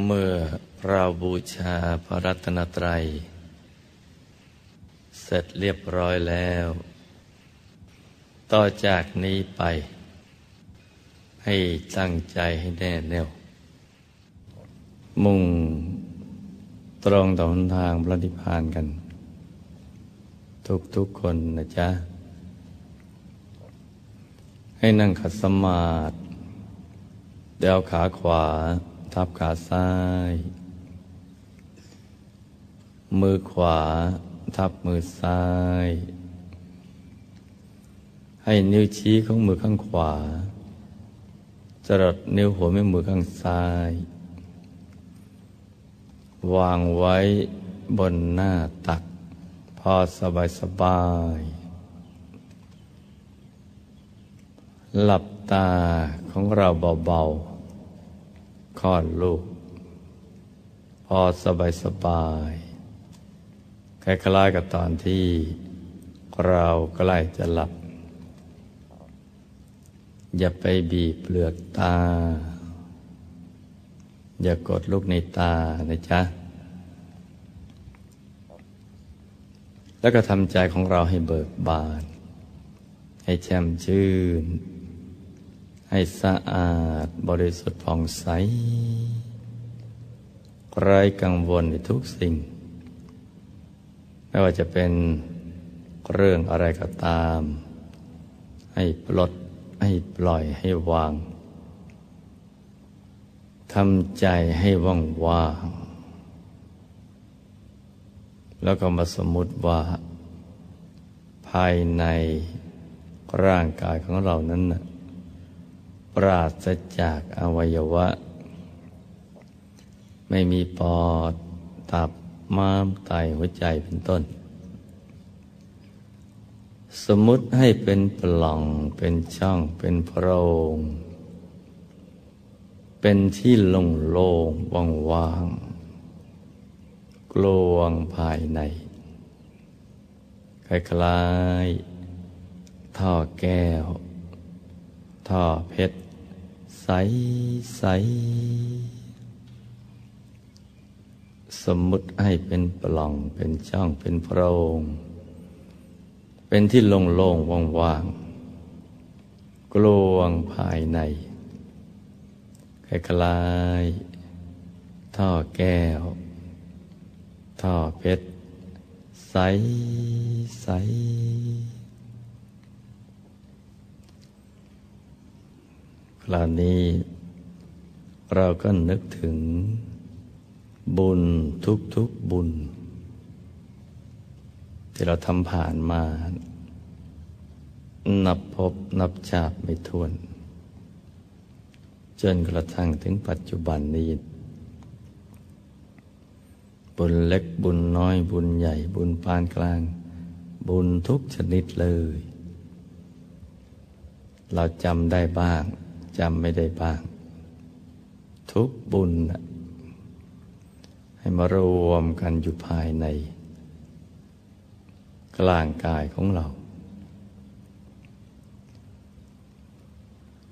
เมื่อเราบูชาพระรัตนตรัย เสร็จเรียบร้อยแล้ว ต่อจากนี้ไป ให้ตั้งใจให้แน่แน่ว มุ่งตรงต่อหนทางพระนิพพานกัน ทุกๆคนนะจ๊ะ ให้นั่งขัดสมาธิเดวขาขวา ทับขาซ้าย มือขวาทับมือซ้าย ให้นิ้วชี้ของมือข้างขวาจรดนิ้วหัวแม่มือข้างซ้าย วางไว้บนหน้าตัก พอสบายสบาย หลับตาของเราเบาๆ คลอดลูก พอสบายสบายคล้ายๆกับตอนที่เราใกล้จะหลับ อย่าไปบีบเปลือกตา อย่ากดลูกในตานะจ๊ะ แล้วก็ทำใจของเราให้เบิกบาน ให้แช่มชื่น ให้สะอาดบริสุทธิ์ผ่องใสไร้กังวลในทุกสิ่ง ไม่ว่าจะเป็นเรื่องอะไรก็ตาม ให้ปลด ให้ปล่อยให้วางทำใจให้ว่างว่างแล้วก็มาสมมติว่า ภายในร่างกายของเรานั้นนะ ปราศจากอวัยวะ ไม่มีปอด ตับ ม้าม ไต หัวใจเป็นต้น สมมุติให้เป็นปล่อง เป็นช่อง เป็นโพรง เป็นที่โล่งโล่งว่างว่างกลวงภายใน คล้ายๆท่อแก้ว ท่อเพชร ใสใส สมมุติให้เป็นปล่องเป็นช่องเป็นโพรง เป็นที่โล่งๆว่างๆ กลวงภายในคล้ายๆท่อแก้ว ท่อเพชร ใสใส คราวนี้เราก็นึกถึงบุญทุกๆบุญ ที่เราทำผ่านมา นับพบนับชาบไม่ถ้วน จนกระทั่งถึงปัจจุบันนี้ บุญเล็กบุญน้อยบุญใหญ่บุญปานกลาง บุญทุกชนิดเลย เราจำได้บ้าง จำไม่ได้บ้าง ทุกบุญ ให้มารวมกันอยู่ภายใน กลางกายของเรา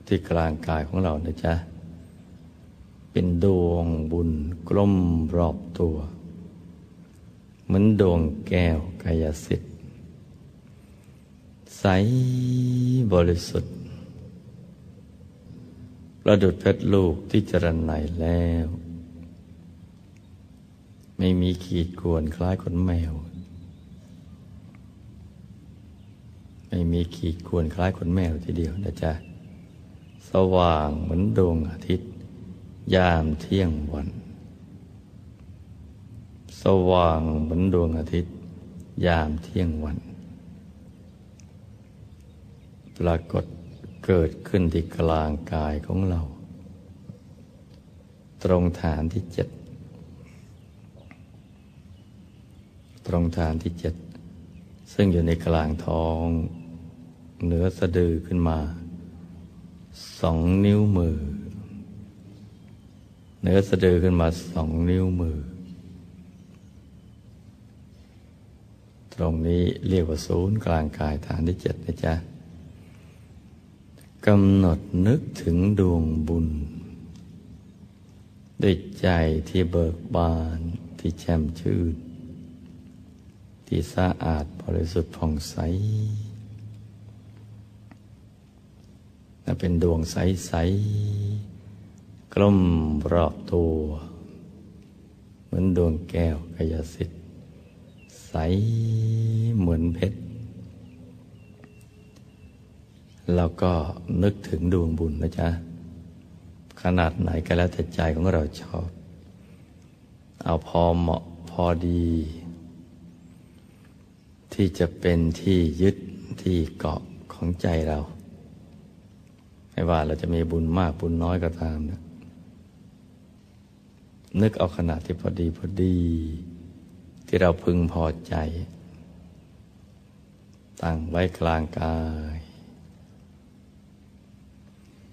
ที่กลางกายของเรานะจ๊ะ เป็นดวงบุญกลมรอบตัว เหมือนดวงแก้วกายสิทธิ์ใสบริสุทธิ์ ประดุดเพชรลูกที่จรันไหนแล้ว ไม่มีขีดกวนคล้ายขนแมว ไม่มีขีดกวนคล้ายขนแมวทีเดียวนะจ๊ะ สว่างเหมือนดวงอาทิตย์ ยามเที่ยงวัน สว่างเหมือนดวงอาทิตย์ ยามเที่ยงวัน ปรากฏ เกิดขึ้นที่กลางกายของเรา ตรงฐานที่เจ็ดตรงฐานที่เจ็ดซึ่งอยู่ในกลางท้อง เหนือสะดือขึ้นมาสองนิ้วมือ เหนือสะดือขึ้นมาสองนิ้วมือ ตรงนี้เรียกว่าศูนย์กลางกายฐานที่เจ็ดนะจ๊ะ กำหนดนึกถึงดวงบุญ ด้วยใจที่เบิกบานที่แช่มชื่น ที่สะอาดบริสุทธิ์ผ่องใสและเป็นดวงใส ๆ กลมรอบตัว เหมือนดวงแก้วกายสิทธิ์ ใสเหมือนเพชร แล้วก็นึกถึงดวงบุญนะจ๊ะ ขนาดไหนก็แล้วแต่ใจของเราชอบ เอาพอเหมาะพอดี ที่จะเป็นที่ยึดที่เกาะของใจเรา ไม่ว่าเราจะมีบุญมากบุญน้อยก็ตามนะนึกเอาขนาดที่พอดีพอดี ที่เราพึงพอใจ ตั้งไว้กลางกาย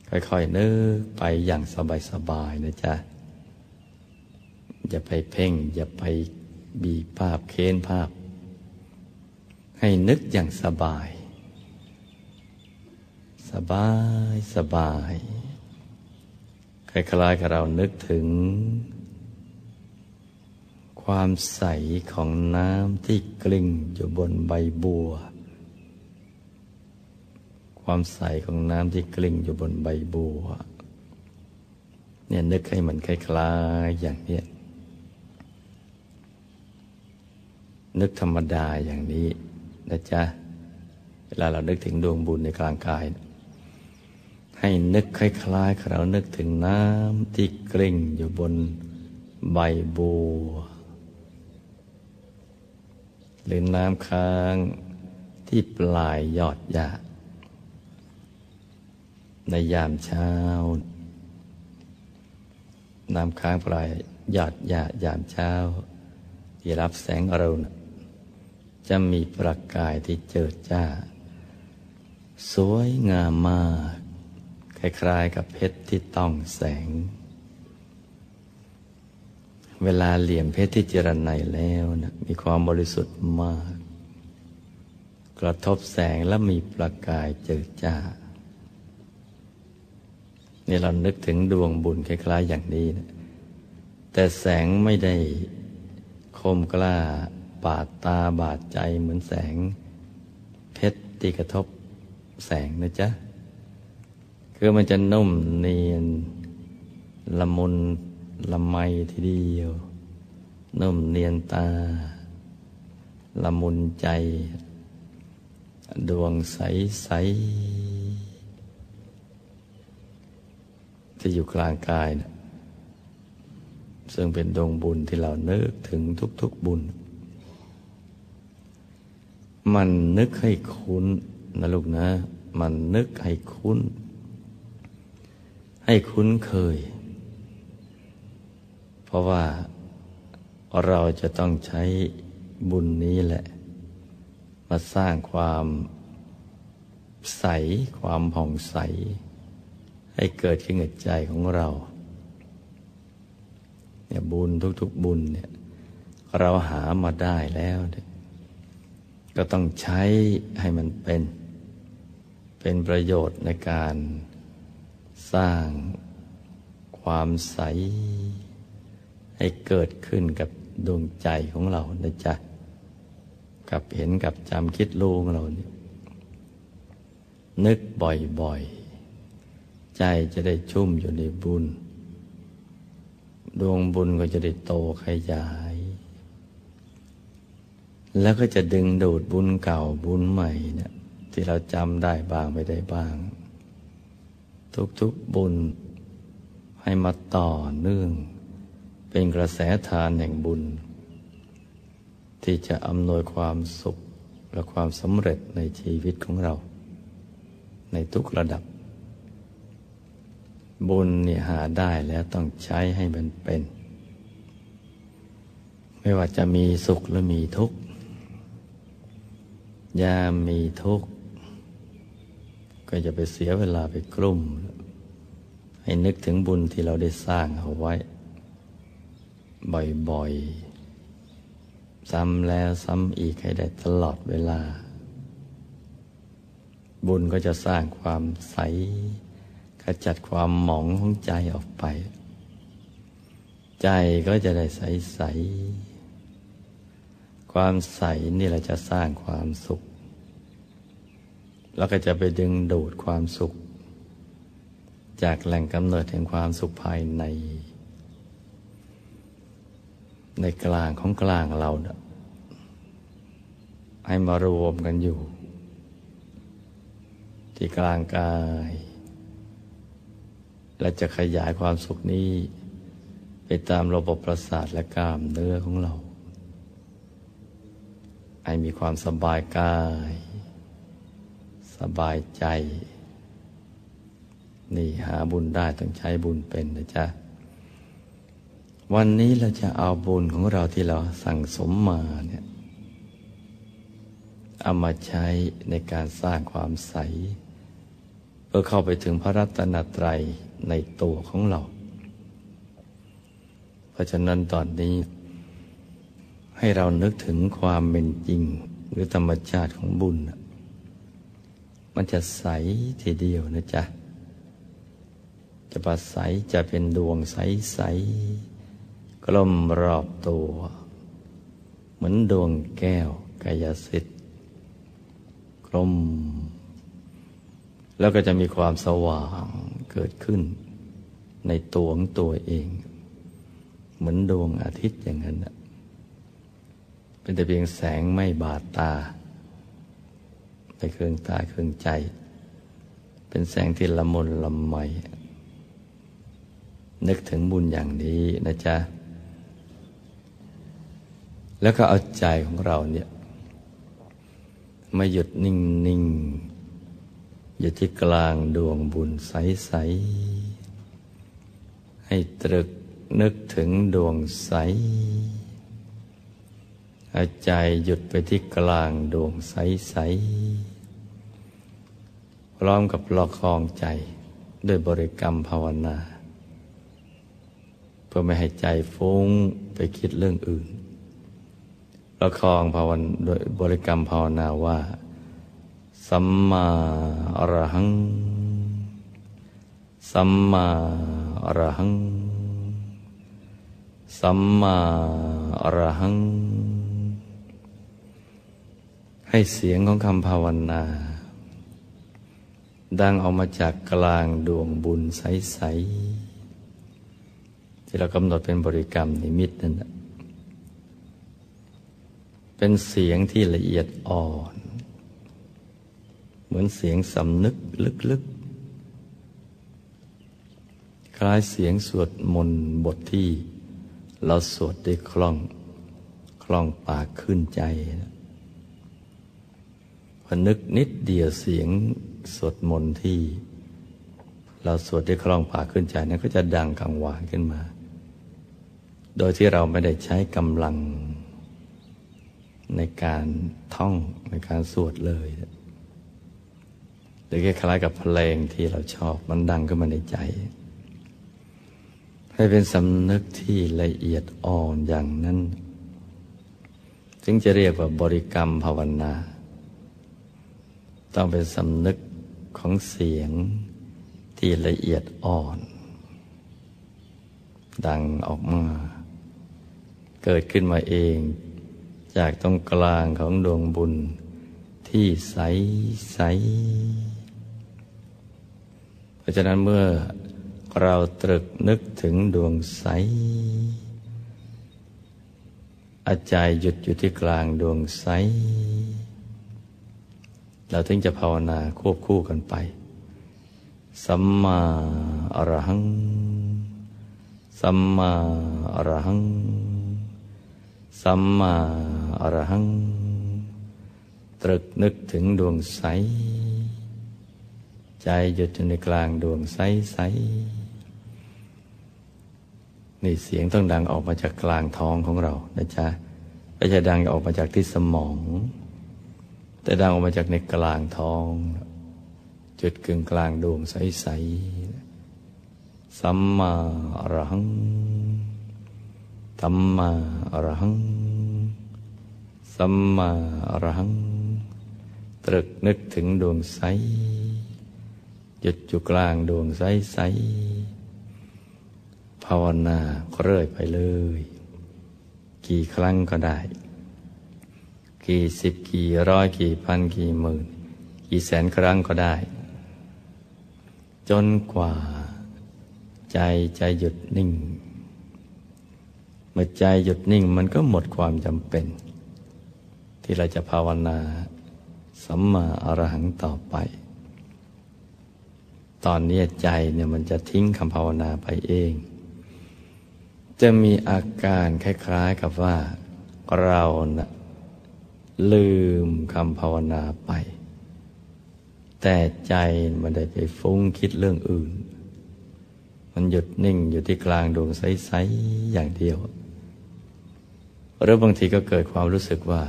ค่อยๆนึกไปอย่างสบายๆนะจ๊ะ อย่าไปเพ่ง อย่าไปบีภาพเค้นภาพ ให้นึกอย่างสบาย สบายสบายคล้ายๆกับเรานึกถึง ความใสของน้ำที่กลิ้งอยู่บนใบบัว ความใสของน้ำที่กลิ้งอยู่บนใบบัวเนี่ยนึกให้มันคล้ายๆอย่างนี้นึกธรรมดาอย่างนี้นะจ๊ะ เวลาเรานึกถึงดวงบุญในกลางกาย ให้นึกคล้ายๆเรานึกถึงน้ำที่กลิ้งอยู่บนใบบัวหรือน้ำค้างที่ปลายยอดหญ้า ในยามเช้า น้ำค้างปลายหยาดหยาดยามเช้า ที่รับแสงอรุณจะมีประกายที่เจิดจ้า สวยงามมาก คล้ายๆกับเพชรที่ต้องแสง เวลาเหลี่ยมเพชรที่เจรไนแล้วนะมีความบริสุทธิ์มาก กระทบแสงและมีประกายเจิดจ้า นี่เรานึกถึงดวงบุญคล้าย ๆ อย่างนี้นะแต่แสงไม่ได้คมกล้าบาดตาบาดใจเหมือนแสง เพชรที่กระทบแสงนะจ๊ะ คือมันจะนุ่มเนียน ละมุนละไมทีเดียว นุ่มเนียนตา ละมุนใจ ดวงใสใส ที่อยู่กลางกายนะซึ่งเป็นดวงบุญที่เรานึกถึงทุกๆบุญ มันนึกให้คุ้นนะลูกนะ มันนึกให้คุ้น ให้คุ้นเคย เพราะว่าเราจะต้องใช้บุญนี้แหละ มาสร้างความใสความผ่องใส ให้เกิดขึ้นกับใจของเราเนี่ยบุญทุก ๆ บุญเนี่ยเราหามาได้แล้วก็ต้องใช้ให้มันเป็น เป็นประโยชน์ในการสร้างความใส ให้เกิดขึ้นกับดวงใจของเรานะจ๊ะกับเห็นกับจำคิดรู้ของเราเนี่ยนึกบ่อยๆ ใจจะได้ชุ่มอยู่ในบุญ ดวงบุญก็จะได้โตขยาย แล้วก็จะดึงดูดบุญเก่าบุญใหม่เนี่ยที่เราจำได้บ้างไม่ได้บ้าง ทุกๆบุญให้มาต่อเนื่อง เป็นกระแสทานแห่งบุญ ที่จะอำนวยความสุขและความสำเร็จในชีวิตของเรา ในทุกระดับ บุญเนี่ยหาได้แล้วต้องใช้ให้มันเป็น ไม่ว่าจะมีสุขหรือมีทุกข์ยามมีทุกข์ก็จะไปเสียเวลาไปกลุ่ม ให้นึกถึงบุญที่เราได้สร้างเอาไว้ บ่อยๆ ซ้ำแล้วซ้ำอีกให้ได้ตลอดเวลา บุญก็จะสร้างความใส ขจัดความหมองของใจออกไป ใจก็จะได้ใสใสความใสนี่แหละจะสร้างความสุข แล้วก็จะไปดึงดูดความสุข จากแหล่งกำเนิดแห่งความสุขภายใน ในกลางของกลางเราให้มารวมกันอยู่ ที่กลางกาย และจะขยายความสุขนี้ ไปตามระบบประสาทและกล้ามเนื้อของเรา ให้มีความสบายกาย สบายใจ นี่หาบุญได้ต้องใช้บุญเป็นนะจ๊ะ วันนี้เราจะเอาบุญของเราที่เราสั่งสมมาเนี่ยเอามาใช้ในการสร้างความใส เพื่อเข้าไปถึงพระรัตนตรัย ในตัวของเรา เพราะฉะนั้นตอนนี้ ให้เรานึกถึงความเป็นจริง หรือธรรมชาติของบุญ มันจะใสทีเดียวนะจ๊ะ จะปัสใสจะเป็นดวงใสใสกลมรอบตัว เหมือนดวงแก้วกายสิทธิ์กลมแล้วก็จะมีความสว่าง กิดขึ้น ในตัวของตัวเอง เหมือนดวงอาทิตย์อย่างนั้นเป็นแต่เพียงแสงไม่บาดตาไปเครื่องตาเครื่องใจ เป็นแสงที่ละมุนละไมนึกถึงบุญอย่างนี้นะจ๊ะ แล้วก็เอาใจของเราเนี่ย มาหยุดนิ่ง ๆ อยู่ที่กลางดวงบุญใส ๆ ให้ตรึกนึกถึงดวงใสอาใจหยุดไปที่กลางดวงใส ๆ พร้อมกับประคองใจด้วยบริกรรมภาวนา เพื่อไม่ให้ใจฟุ้งไปคิดเรื่องอื่นประคองภาวนาโดยบริกรรมภาวนาว่า สัมมาอรหัง สัมมาอรหัง สัมมาอรหัง ให้เสียงของคำภาวนา ดังออกมาจากกลางดวงบุญใส ๆ ที่เรากำหนดเป็นบริกรรมนิมิตนั่นเป็นเสียงที่ละเอียดอ่อน เหมือนเสียงสำนึกลึกๆ คล้ายเสียงสวดมนต์บทที่ เราสวดได้คล่อง คล่องปากขึ้นใจพอนึกนิดเดียวเสียงสวดมนต์ที่ เราสวดได้คล่องปากขึ้นใจนั้นก็จะดังกังวานขึ้นมา โดยที่เราไม่ได้ใช้กำลังในการท่องในการสวดเลย หรือคล้ายๆกับเพลงที่เราชอบมันดังขึ้นมาในใจ ให้เป็นสำนึกที่ละเอียดอ่อนอย่างนั้นจึงจะเรียกว่าบริกรรมภาวนา ต้องเป็นสำนึกของเสียงที่ละเอียดอ่อน ดังออกมา เกิดขึ้นมาเอง จากตรงกลางของดวงบุญที่ใสใส ราะฉะนั้นเมื่อเราตรึกนึกถึงดวงใส อาจายหยุดอยู่ที่กลางดวงใส เราถึงจะภาวนาควบคู่กันไป สัมมาอรหัง สัมมาอรหัง สัมมาอรหัง ตรึกนึกถึงดวงใส ใจหยุดอยู่ในกลางดวงใสๆนี่เสียงต้องดังออกมาจากกลางท้องของเรานะจ๊ะไม่ใช่ดังออกมาจากที่สมอง แต่ดังออกมาจากในกลางท้อง จุดกึ่งกลางดวงใสๆสัมมาอรหังสัมมาอรหังสัมมาอรหัง ตรึกนึกถึงดวงใส หยุดอยู่กลางดวงใสๆภาวนาเรื่อยไปเลย กี่ครั้งก็ได้ กี่สิบกี่ร้อยกี่พันกี่หมื่น กี่แสนครั้งก็ได้ จนกว่า ใจจะหยุดนิ่ง เมื่อใจหยุดนิ่งมันก็หมดความจำเป็น ที่เราจะภาวนาสัมมาอรหังต่อไป ตอนนี้ใจเนี่ยมันจะทิ้งคำภาวนาไปเอง จะมีอาการคล้ายๆกับว่า เรานะลืมคำภาวนาไป แต่ใจมันได้ไปฟุ้งคิดเรื่องอื่น มันหยุดนิ่งอยู่ที่กลางดวงใสๆอย่างเดียว หรือบางทีก็เกิดความรู้สึกว่า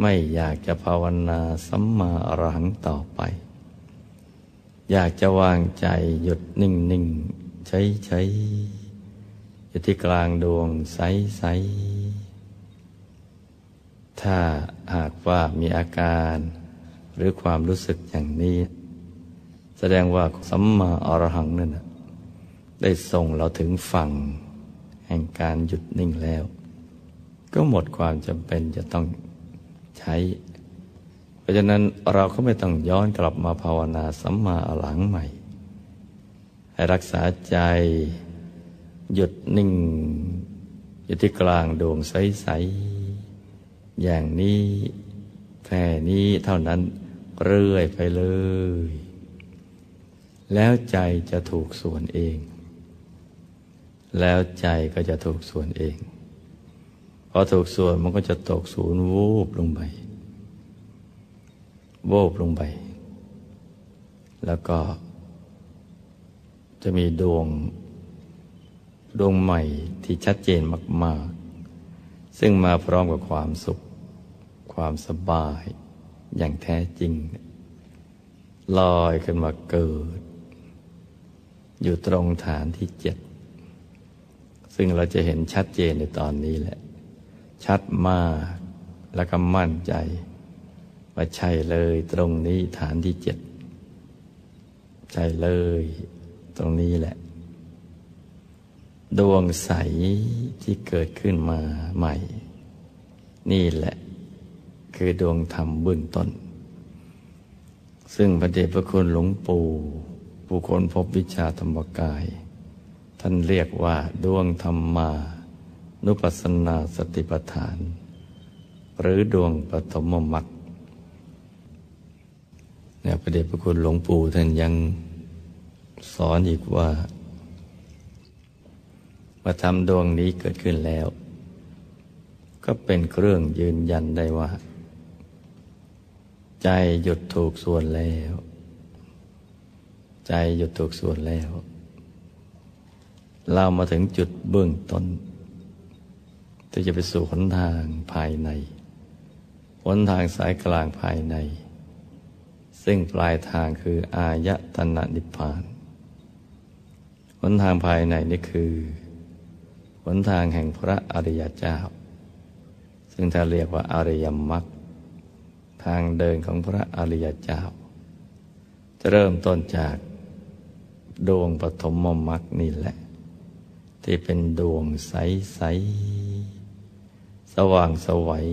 ไม่อยากจะภาวนาสัมมาอรหังต่อไป อยากจะวางใจหยุดนิ่งนิ่งใช้ใช้อยู่ที่กลางดวงใสใสถ้าหากว่ามีอาการหรือความรู้สึกอย่างนี้ แสดงว่าสัมมาอรหังนั่นได้ส่งเราถึงฝั่ง แห่งการหยุดนิ่งแล้ว ก็หมดความจำเป็นจะต้องใช้ ราะฉะนั้นเราก็ไม่ต้องย้อนกลับมาภาวนาสัมมาอรังใหม่ ให้รักษาใจหยุดนิ่ง อยู่ที่กลางดวงใส ๆ อย่างนี้แค่นี้เท่านั้นเรื่อยไปเลย แล้วใจจะถูกส่วนเอง แล้วใจก็จะถูกส่วนเอง พอถูกส่วนมันก็จะตกศูนย์วูบลงไป วบลงไป แล้วก็ จะมีดวง ดวงใหม่ที่ชัดเจนมาก ๆ ซึ่งมาพร้อมกับความสุข ความสบายอย่างแท้จริง ลอยขึ้นมาเกิด อยู่ตรงฐานที่เจ็ด ซึ่งเราจะเห็นชัดเจนในตอนนี้แหละ ชัดมากแล้วก็มั่นใจ ว่าใช่เลยตรงนี้ฐานที่เจ็ดใช่เลย ตรงนี้แหละ ดวงใสที่เกิดขึ้นมาใหม่ นี่แหละ คือดวงธรรมเบื้องต้น ซึ่งพระเดชพระคุณหลวงปู่ผู้คนพบวิชาธรรมกาย ท่านเรียกว่าดวงธรรมมานุปัสสนาสติปัฏฐาน หรือดวงปฐมมรรค พระเดชพระคุณหลวงปู่ท่านยังสอนอีกว่ามาทำดวงนี้เกิดขึ้นแล้ว ก็เป็นเครื่องยืนยันได้ว่า ใจหยุดถูกส่วนแล้ว ใจหยุดถูกส่วนแล้ว เรามาถึงจุดเบื้องต้นที่จะไปสู่หนทางภายในหนทางสายกลางภายใน ซึ่งปลายทางคืออายตนะนิพพานหนทางภายในนี่คือหนทางแห่งพระอริยเจ้า ซึ่งถ้าเรียกว่าอริยมรรคทางเดินของพระอริยเจ้า จะเริ่มต้นจากดวงปฐมมรรคนี่แหละ ที่เป็นดวงใสๆสว่างสวัย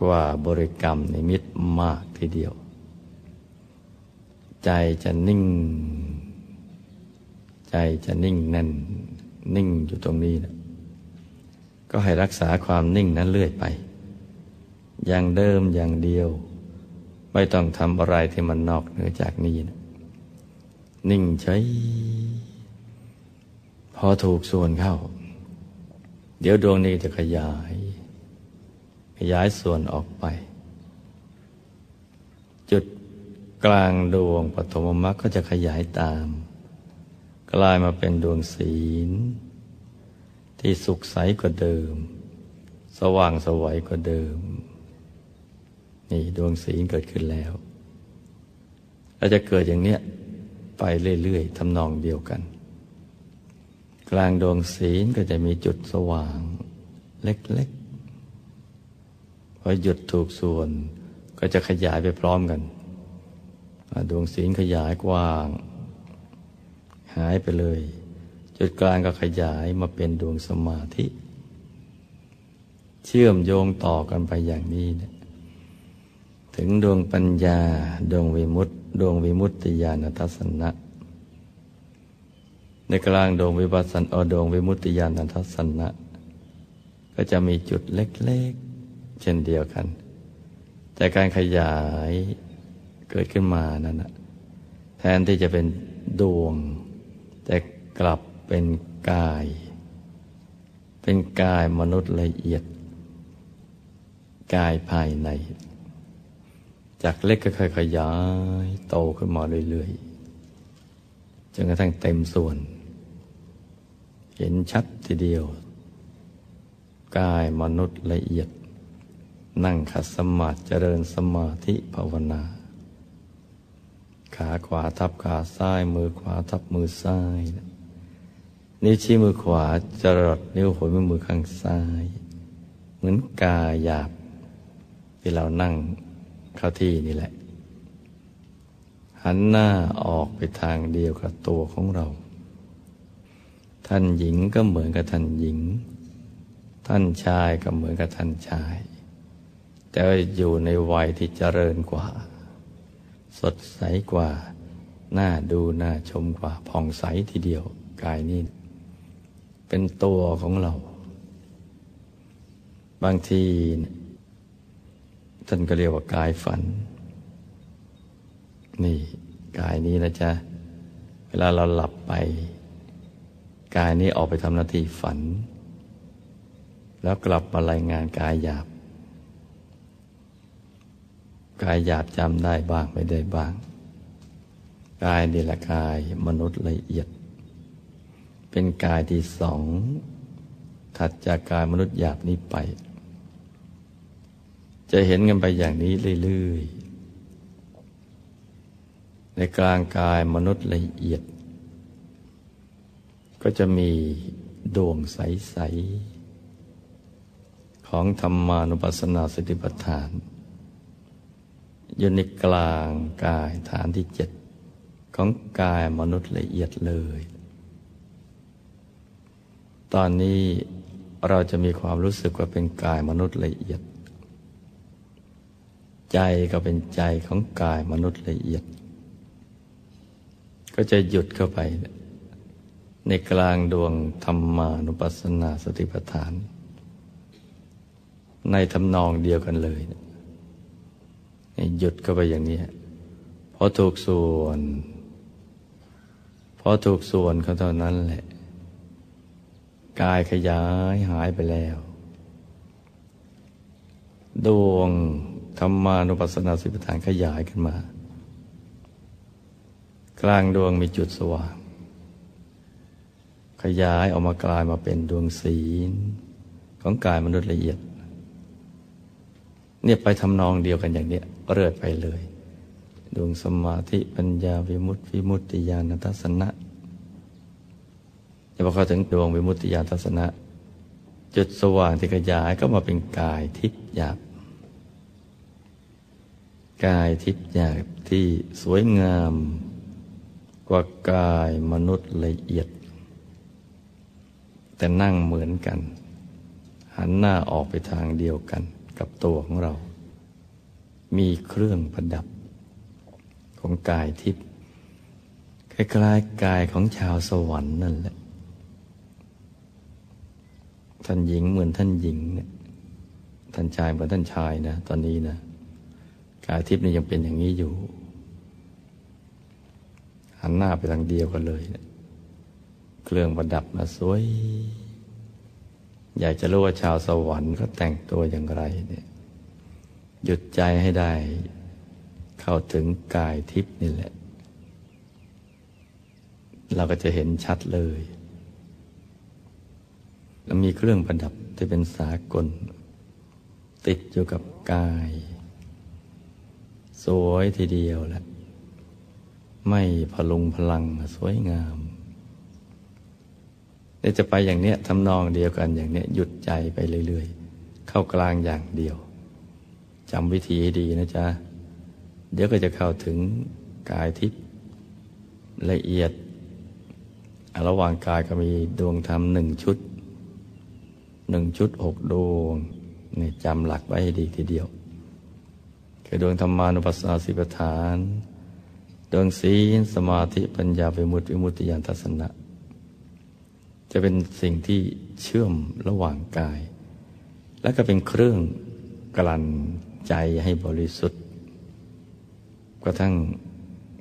กว่าบริกรรมในมิตรมาก ทีเดียว ใจจะนิ่ง ใจจะนิ่งแน่น นิ่งอยู่ตรงนี้นะก็ให้รักษาความนิ่งนั้นเรื่อยไป อย่างเดิมอย่างเดียว ไม่ต้องทำอะไรที่มันนอกเหนือจากนี้นะนิ่งใช้พอถูกส่วนเข้า เดี๋ยวดวงนี้จะขยาย ขยายส่วนออกไป จุด กลางดวงปฐมมรรคก็จะขยายตาม กลายมาเป็นดวงศีล ที่สุขใสกว่าเดิม สว่างสวัยกว่าเดิม นี่ดวงศีลเกิดขึ้นแล้วเราจะเกิดอย่างเนี้ยไปเรื่อยๆทำนองเดียวกัน กลางดวงศีลก็จะมีจุดสว่าง เล็กๆพอหยุดถูกส่วนก็จะขยายไปพร้อมกัน ดวงศีลขยายกว้าง หายไปเลย จุดกลางก็ขยายมาเป็นดวงสมาธิ เชื่อมโยงต่อกันไปอย่างนี้นะถึงดวงปัญญา ดวงวิมุตติดวงวิมุตติญาณทัศนะ ในกลางดวงวิปัสสนาดวงวิมุตติญาณทัศนะ ก็จะมีจุดเล็กๆ เช่นเดียวกัน แต่การขยาย เกิดขึ้นมานั้นนะแทนที่จะเป็นดวง แต่กลับเป็นกาย เป็นกายมนุษย์ละเอียด กายภายใน จากเล็กก็ค่อยขยายโตขึ้นมาเรื่อยๆจนกระทั่งเต็มส่วน เห็นชัดทีเดียว กายมนุษย์ละเอียด นั่งขัดสมาธิเจริญสมาธิภาวนา ขาขวาทับขาซ้าย มือขวาทับมือซ้าย นิ้วชี้มือขวาจรดนิ้วหัวแม่มือข้างซ้าย เหมือนกายหยาบที่เรานั่งเข้าที่นี่แหละ หันหน้าออกไปทางเดียวกับตัวของเรา ท่านหญิงก็เหมือนกับท่านหญิง ท่านชายก็เหมือนกับท่านชาย แต่อยู่ในวัยที่เจริญกว่า สดใสกว่า น่าดูน่าชมกว่าผ่องใสทีเดียวกายนี้ เป็นตัวของเรา บางทีท่านก็เรียกว่ากายฝัน นี่กายนี้นะจ๊ะ เวลาเราหลับไป กายนี้ออกไปทำหน้าที่ฝัน แล้วกลับมารายงานกายหยาบ กายหยาบจำได้บ้างไม่ได้บ้าง กายนี่แหละกายมนุษย์ละเอียด เป็นกายที่สองถัดจากกายมนุษย์หยาบนี้ไป จะเห็นกันไปอย่างนี้เรื่อยๆ ในกลางกายมนุษย์ละเอียด ก็จะมีดวงใส ๆ ของธรรมานุปัสสนาสติปัฏฐาน อยู่ในกลางกายฐานที่เจ็ดของกายมนุษย์ละเอียดเลย ตอนนี้เราจะมีความรู้สึกว่าเป็นกายมนุษย์ละเอียด ใจก็เป็นใจของกายมนุษย์ละเอียด ก็จะหยุดเข้าไป ในกลางดวงธรรมานุปัสสนาสติปัฏฐาน ในทำนองเดียวกันเลย หยุดเข้าไปอย่างนี้พอถูกส่วนพอถูกส่วนเขาเท่านั้นแหละ กายขยายหายไปแล้ว ดวงธรรมานุปัสสนาสิบฐานขยายขึ้นมา กลางดวงมีจุดสว่าง ขยายออกมากลายมาเป็นดวงศีล ของกายมนุษย์ละเอียด เนี่ยไปทำนองเดียวกันอย่างเนี้ย เรื่อยไปเลย ดวงสมาธิปัญญาวิมุตติวิมุตติญาณทัศนะจะพอเข้าถึงดวงวิมุตติญาณทัศนะ จุดสว่างที่ขยายก็มาเป็นกายทิพย์หยาบกายทิพย์หยาบที่สวยงาม กว่ากายมนุษย์ละเอียด แต่นั่งเหมือนกัน หันหน้าออกไปทางเดียวกันกับตัวของเรา มีเครื่องประดับ ของกายทิพย์คล้ายๆกายของชาวสวรรค์นั่นแหละ ท่านหญิงเหมือนท่านหญิงเนี่ยท่านชายเหมือนท่านชายนะ ตอนนี้นะกายทิพย์นี่ยังเป็นอย่างนี้อยู่ หันหน้าไปทางเดียวกันเลยเเครื่องประดับมาสวย อยากจะรู้ว่าชาวสวรรค์เขาแต่งตัวอย่างไรเนี่ย หยุดใจให้ได้ เข้าถึงกายทิพย์นี่แหละ เราก็จะเห็นชัดเลยแล้วมีเครื่องประดับที่เป็นสากล ติดอยู่กับกาย สวยทีเดียวแหละ ไม่พลุงพลังสวยงามนี่จะไปอย่างเนี้ยทำนองเดียวกันอย่างเนี้ยหยุดใจไปเรื่อย ๆ เข้ากลางอย่างเดียว จำวิธีให้ดีนะจ๊ะ เดี๋ยวก็จะเข้าถึงกายทิพย์ละเอียด ระหว่างกายก็มีดวงธรรมหนึ่งชุดหนึ่งชุดหกดวงนี่จำหลักไว้ให้ดีทีเดียว คือดวงธรรมานุปัสสนาสิบฐาน ดวงศีลสมาธิปัญญาวิมุตติวิมุตติยานทัศนะ จะเป็นสิ่งที่เชื่อมระหว่างกาย และก็เป็นเครื่องกลั่น ใจให้บริสุทธิ์ กระทั่ง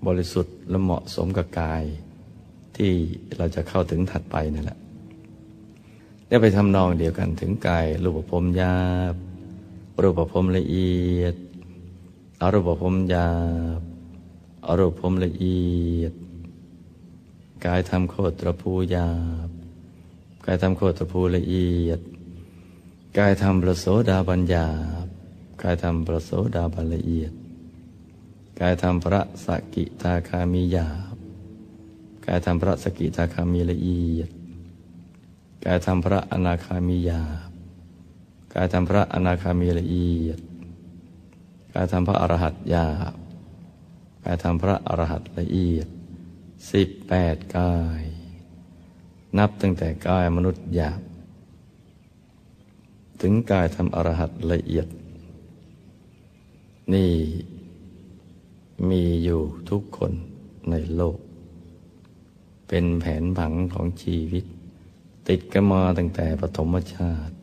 บริสุทธิ์และเหมาะสมกับกาย ที่เราจะเข้าถึงถัดไปนั่นแหละได้ไปทำนองเดียวกันถึงกายรูปภพยาบรูปภพละเอียดอรูปภพยาบอรูปภพละเอียด กายทำโคตรภูยาบกายทำโคตรภูละเอียด กายทำประโสดาบัญญาบ กายทำประโสดาบันละเอียด กายทำพระสกิทาคามียาบ กายทำพระสกิทาคามีละเอียด กายทำพระอนาคามียาบ กายทำพระอนาคามีละเอียด กายทำพระอรหัตยาบ กายทำพระอรหัตละเอียดสิบแปดกาย นับตั้งแต่กายมนุษย์หยาบ ถึงกายทำอรหัตละเอียด นี่มีอยู่ทุกคนในโลก เป็นแผนผังของชีวิต ติดกันมาตั้งแต่ปฐมชาติ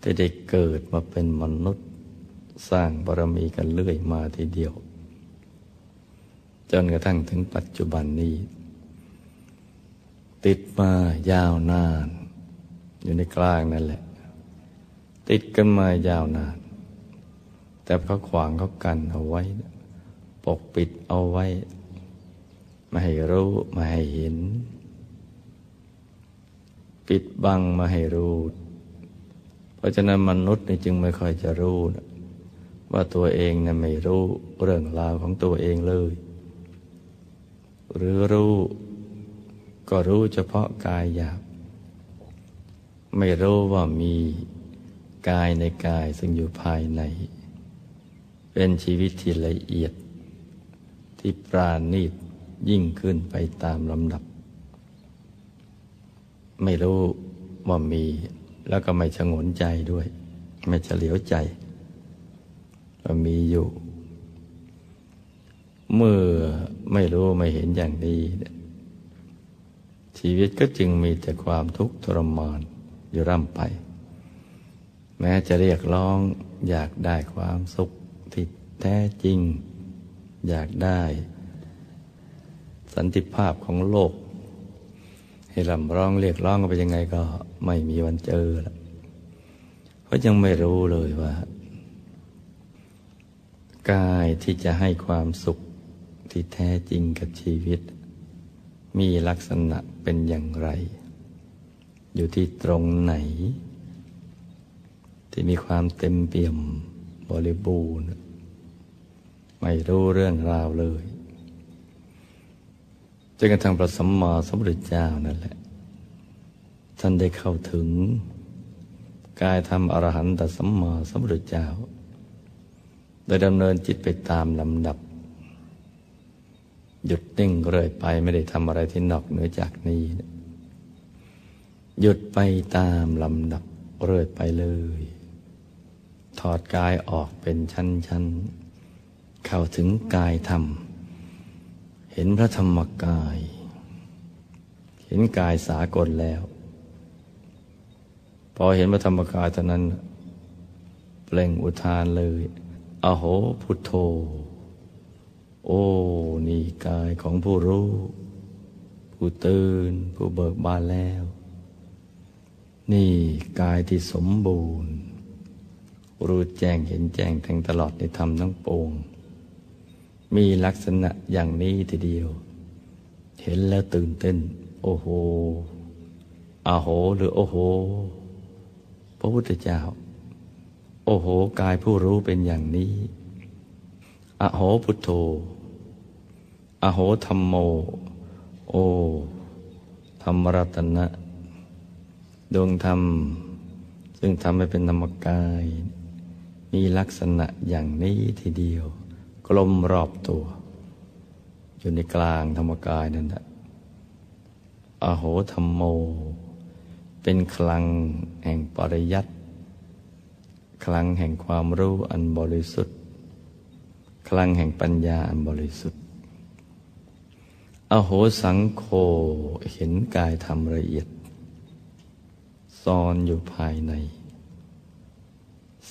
ที่ได้เกิดมาเป็นมนุษย์ สร้างบารมีกันเรื่อยมาทีเดียว จนกระทั่งถึงปัจจุบันนี้ ติดมายาวนาน อยู่ในกลางนั่นแหละ ติดกันมายาวนาน แต่เขาขวางเขากันเอาไว้ ปกปิดเอาไว้ ไม่ให้รู้ไม่ให้เห็น ปิดบังมาให้รู้ เพราะฉะนั้นมนุษย์นี่จึงไม่ค่อยจะรู้นะว่าตัวเองนะไม่รู้เรื่องราวของตัวเองเลย หรือรู้ก็รู้เฉพาะกายหยาบ ไม่รู้ว่ามีกายในกายซึ่งอยู่ภายใน เป็นชีวิตที่ละเอียด ที่ปราณีตยิ่งขึ้นไปตามลำดับ ไม่รู้ว่ามีแล้วก็ไม่ชงนใจด้วย ไม่เฉลียวใจว่ามีอยู่ เมื่อไม่รู้ไม่เห็นอย่างนี้ ชีวิตก็จึงมีแต่ความทุกข์ทรมานอยู่ร่ำไป แม้จะเรียกร้องอยากได้ความสุข แท้จริง อยากได้ สันติภาพของโลก ให้ลำร้องเรียกร้องไปยังไงก็ไม่มีวันเจอละเพราะยังไม่รู้เลยว่ากายที่จะให้ความสุขที่แท้จริงกับชีวิต มีลักษณะเป็นอย่างไร อยู่ที่ตรงไหน ที่มีความเต็มเปี่ยมบริบูรณ์ ไม่รู้เรื่องราวเลยจนกระทั่งพระสัมมาสัมพุทธเจ้านั่นแหละ ท่านได้เข้าถึง กายธรรมอรหันตสัมมาสัมพุทธเจ้าโดยดำเนินจิตไปตามลำดับ หยุดนิ่งเรื่อยไปไม่ได้ทำอะไรที่นอกเหนือจากนี้ หยุดไปตามลำดับเรื่อยไปเลย ถอดกายออกเป็นชั้นๆ เข้าถึงกายธรรม เห็นพระธรรมกาย เห็นกายสากลแล้ว พอเห็นพระธรรมกายเท่านั้น เปล่งอุทานเลย อโหพุทโธ โอ้ นี่กายของผู้รู้ ผู้ตื่น ผู้เบิกบานแล้ว นี่กายที่สมบูรณ์รู้แจ้งเห็นแจ้งทั้งตลอดในธรรมทั้งปวง มีลักษณะอย่างนี้ทีเดียว เห็นแล้วตื่นเต้น โอ้โหอาโหหรือโอ้โห พระพุทธเจ้า โอ้โหกายผู้รู้เป็นอย่างนี้อโหพุทโธอโหธรรมโม โอ ธรรมรัตนะ ดวงธรรม ซึ่งทำให้เป็นธรรมกาย มีลักษณะอย่างนี้ทีเดียว กลมรอบตัว อยู่ในกลางธรรมกายนั่นแหละอโหธรรมโม เป็นคลังแห่งปริยัติคลังแห่งความรู้อันบริสุทธิ์ คลังแห่งปัญญาอันบริสุทธิ์ อโหสังโฆเห็นกายธรรมละเอียดซ่อนอยู่ภายใน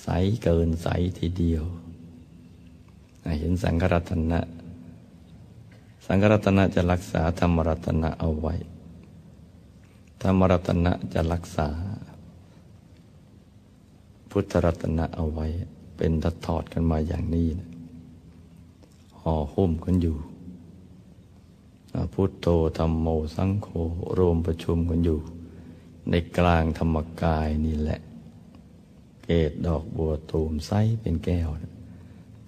ใสเกินใสทีเดียว เห็นสังฆรัตนะ สังฆรัตนะจะรักษาธรรมรัตนะเอาไว้ ธรรมรัตนะจะรักษา พุทธรัตนะเอาไว้ เป็นทัดทอดกันมาอย่างนี้นะห่อหุ้มกันอยู่พุทโธธรรมโมสังโฆรวมประชุมกันอยู่ ในกลางธรรมกายนี่แหละ เกตดอกบัวตูมไซเป็นแก้ว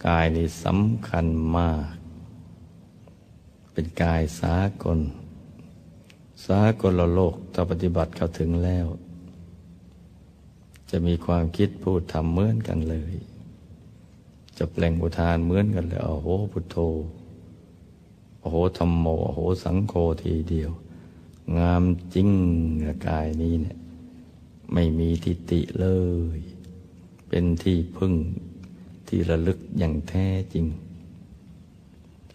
กายนี่สำคัญมาก เป็นกายสากล สากลโลกถ้าปฏิบัติเข้าถึงแล้ว จะมีความคิดพูดทำเหมือนกันเลย จะแปลงอุทานเหมือนกันเลย โอ้โหพุทโธ โอ้โหธรรมโม โอ้โหสังโฆทีเดียว งามจริงกายนี้เนี่ย ไม่มีทิฏฐิเลย เป็นที่พึ่ง ที่ระลึกอย่างแท้จริง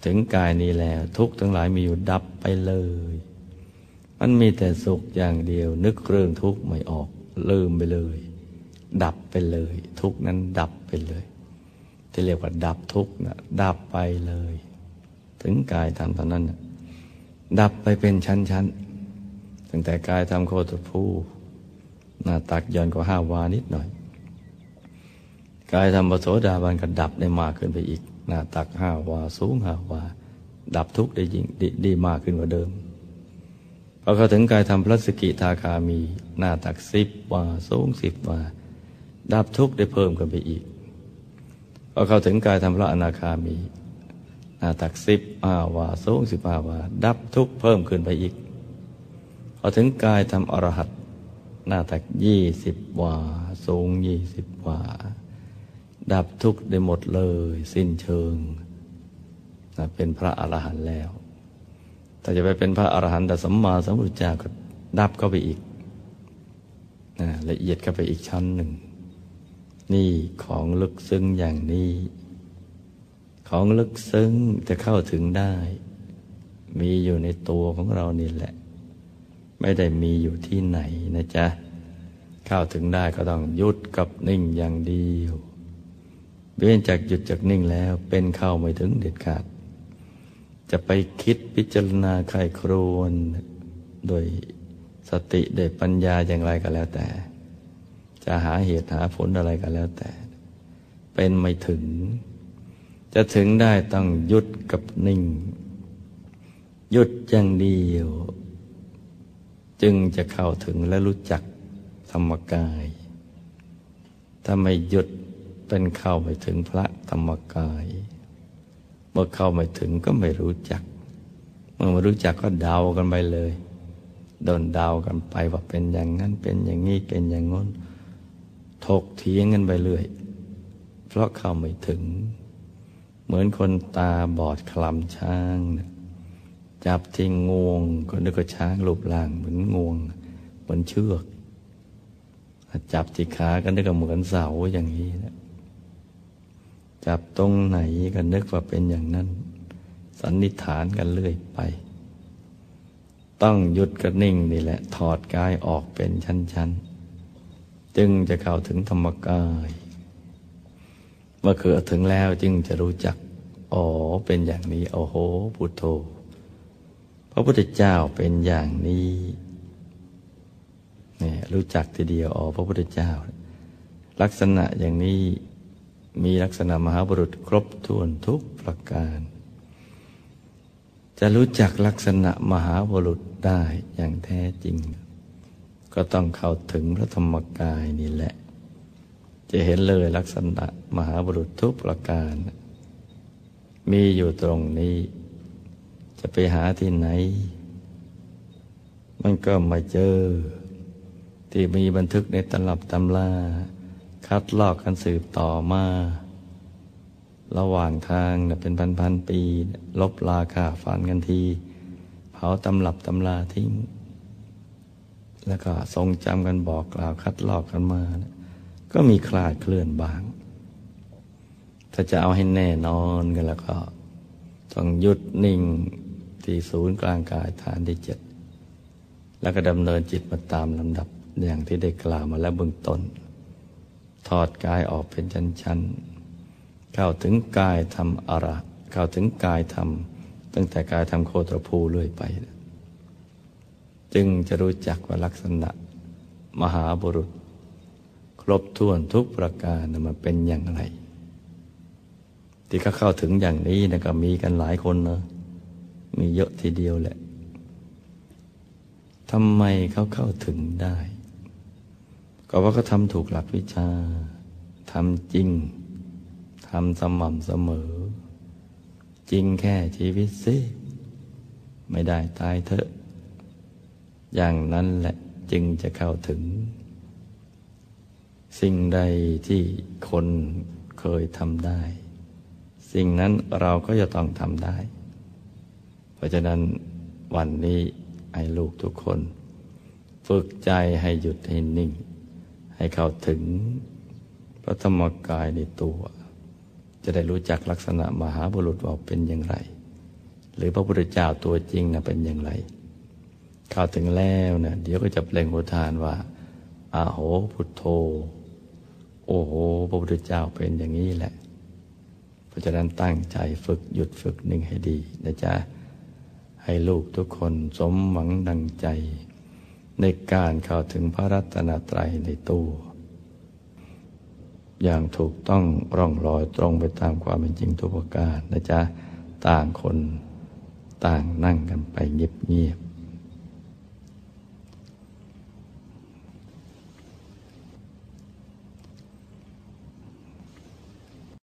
ถึงกายนี้แล้วทุกทั้งหลายมีอยู่ดับไปเลย มันมีแต่สุขอย่างเดียว นึกเรื่องทุกข์ไม่ออกลืมไปเลย ดับไปเลย ทุกนั้นดับไปเลย ที่เรียกว่าดับทุกข์นะดับไปเลย ถึงกายทำตอนนั้นนะดับไปเป็นชั้นๆตั้งแต่กายทำโคตรผู้หน้าตักย่อนกว่าห้าวานิดหน่อย กายทำปโสดาบันก็ดับได้มากขึ้นไปอีก หน้าตักห้าวาสูงห้าวา ดับทุกข์ได้ยิ่งดดีมากขึ้นกว่าเดิมพอเขาถึงกายทำพระสกิทาคามี หน้าตักสิบวาสูงสิบวา ดับทุกข์ได้เพิ่มขึ้นไปอีกพอเขาถึงกายทำพระอนาคามี หน้าตักสิบห้าวาสูงสิบห้าวา ดับทุกข์เพิ่มขึ้นไปอีกพอถึงกายทำอรหัตหน้าตักยี่สิบวาสูงยี่สิบวา ดับทุกข์ได้หมดเลย สิ้นเชิงนะเป็นพระอรหันต์แล้วแต่จะไปเป็นพระอรหันต์แต่สัมมาสัมพุทธเจ้าก็ดับเข้าไปอีกนะละเอียดเข้าไปอีกชั้นหนึ่ง นี่ของลึกซึ้งอย่างนี้ ของลึกซึ้งจะเข้าถึงได้ มีอยู่ในตัวของเรานี่แหละ ไม่ได้มีอยู่ที่ไหนนะจ๊ะ เข้าถึงได้ก็ต้องยุดกับนิ่งอย่างเดียว เว้นจากหยุดจากนิ่งแล้วเป็นเข้าไม่ถึงเด็ดขาด จะไปคิดพิจารณาใครครวนโดยสติโดยปัญญาอย่างไรก็แล้วแต่ จะหาเหตุหาผลอะไรก็แล้วแต่ เป็นไม่ถึง จะถึงได้ต้องหยุดกับนิ่ง หยุดอย่างเดียว จึงจะเข้าถึงและรู้จักธรรมกาย ถ้าไม่หยุด เป็นเข้าไม่ถึงพระธรรมกาย เมื่อเข้าไม่ถึงก็ไม่รู้จัก เมื่อไม่รู้จักก็เดากันไปเลยโดนเดากันไปว่าเป็นอย่างนั้นเป็นอย่างนี้เป็นอย่างง้นถกเถียงกันไปเรื่อย เพราะเข้าไม่ถึง เหมือนคนตาบอดคลำช้างนะจับที่งวงก็นึกว่าช้างรูปร่างเหมือนงวง เหมือนเชือก จับที่ขาก็นึกว่าเหมือนเสาอย่างนี้นะ จับตรงไหนก็นึกว่าเป็นอย่างนั้น สันนิษฐานกันเรื่อยไป ต้องหยุดกระนิ่งนี่แหละ ถอดกายออกเป็นชั้น ๆ จึงจะเข้าถึงธรรมกาย เมื่อเกิดถึงแล้วจึงจะรู้จัก อ๋อ เป็นอย่างนี้ โอ้โห พุทโธ พระพุทธเจ้าเป็นอย่างนี้เนี่ยรู้จักทีเดียว อ๋อ พระพุทธเจ้า ลักษณะอย่างนี้ มีลักษณะมหาบุรุษครบถ้วนทุกประการ จะรู้จักลักษณะมหาบุรุษได้อย่างแท้จริง ก็ต้องเข้าถึงพระธรรมกายนี่แหละ จะเห็นเลยลักษณะมหาบุรุษทุกประการ มีอยู่ตรงนี้ จะไปหาที่ไหน มันก็มาเจอ ที่มีบันทึกในตลับตำลา คัดลอกกันสืบต่อมา ระหว่างทางเป็นพันพันปี ลบลาค่าฟันกันที เผาตำลับตำลาทิ้ง แล้วก็ทรงจำกันบอกกล่าวคัดลอกกันมานะก็มีคลาดเคลื่อนบาง ถ้าจะเอาให้แน่นอนกันแล้วก็ ต้องหยุดนิ่งที่ศูนย์กลางกายฐานที่เจ็ดแล้วก็ดำเนินจิตมาตามลำดับอย่างที่ได้กล่าวมาแล้วเบื้องต้น ถอดกายออกเป็นชั้นๆเข้าถึงกายทำอะระเข้าถึงกายทำตั้งแต่กายทำโคตรภูเรื่อยไป จึงจะรู้จักว่าลักษณะ มหาบุรุษ ครบถ้วนทุกประการมันเป็นอย่างไร ที่เขาเข้าถึงอย่างนี้นะก็มีกันหลายคนเนะมีเยอะทีเดียวแหละทำไมเขาเข้าถึงได้ ก็ว่าเขาทำถูกหลักวิชาทำจริงทำสม่ำเสมอ จริงแค่ชีวิตสิไม่ได้ตายเถอะ อย่างนั้นแหละจึงจะเข้าถึง สิ่งใดที่คนเคยทำได้ สิ่งนั้นเราก็จะต้องทำได้ เพราะฉะนั้นวันนี้ให้ลูกทุกคน ฝึกใจให้หยุดให้นิ่ง ให้เข้าถึงพระธรรมกายในตัว จะได้รู้จักลักษณะมหาบุรุษว่าเป็นอย่างไร หรือพระพุทธเจ้าตัวจริงนะเป็นอย่างไร เข้าถึงแล้วเนะี่ยเดี๋ยวก็จะเปล่งอุทานว่าอาโหพุทโธ โอ้โหพระพุทธเจ้าเป็นอย่างนี้แหละ เพราะฉะนั้นตั้งใจฝึกหยุดฝึกหนิ่งให้ดีนะจ๊ะให้ลูกทุกคนสมหวังดังใจ ในการเข้าถึงพระรัตนตรัยในตัว อย่างถูกต้องร่องรอยตรงไปตามความเป็นจริงทุกประการนะจ๊ะ ต่างคนต่างนั่งกันไปเงียบ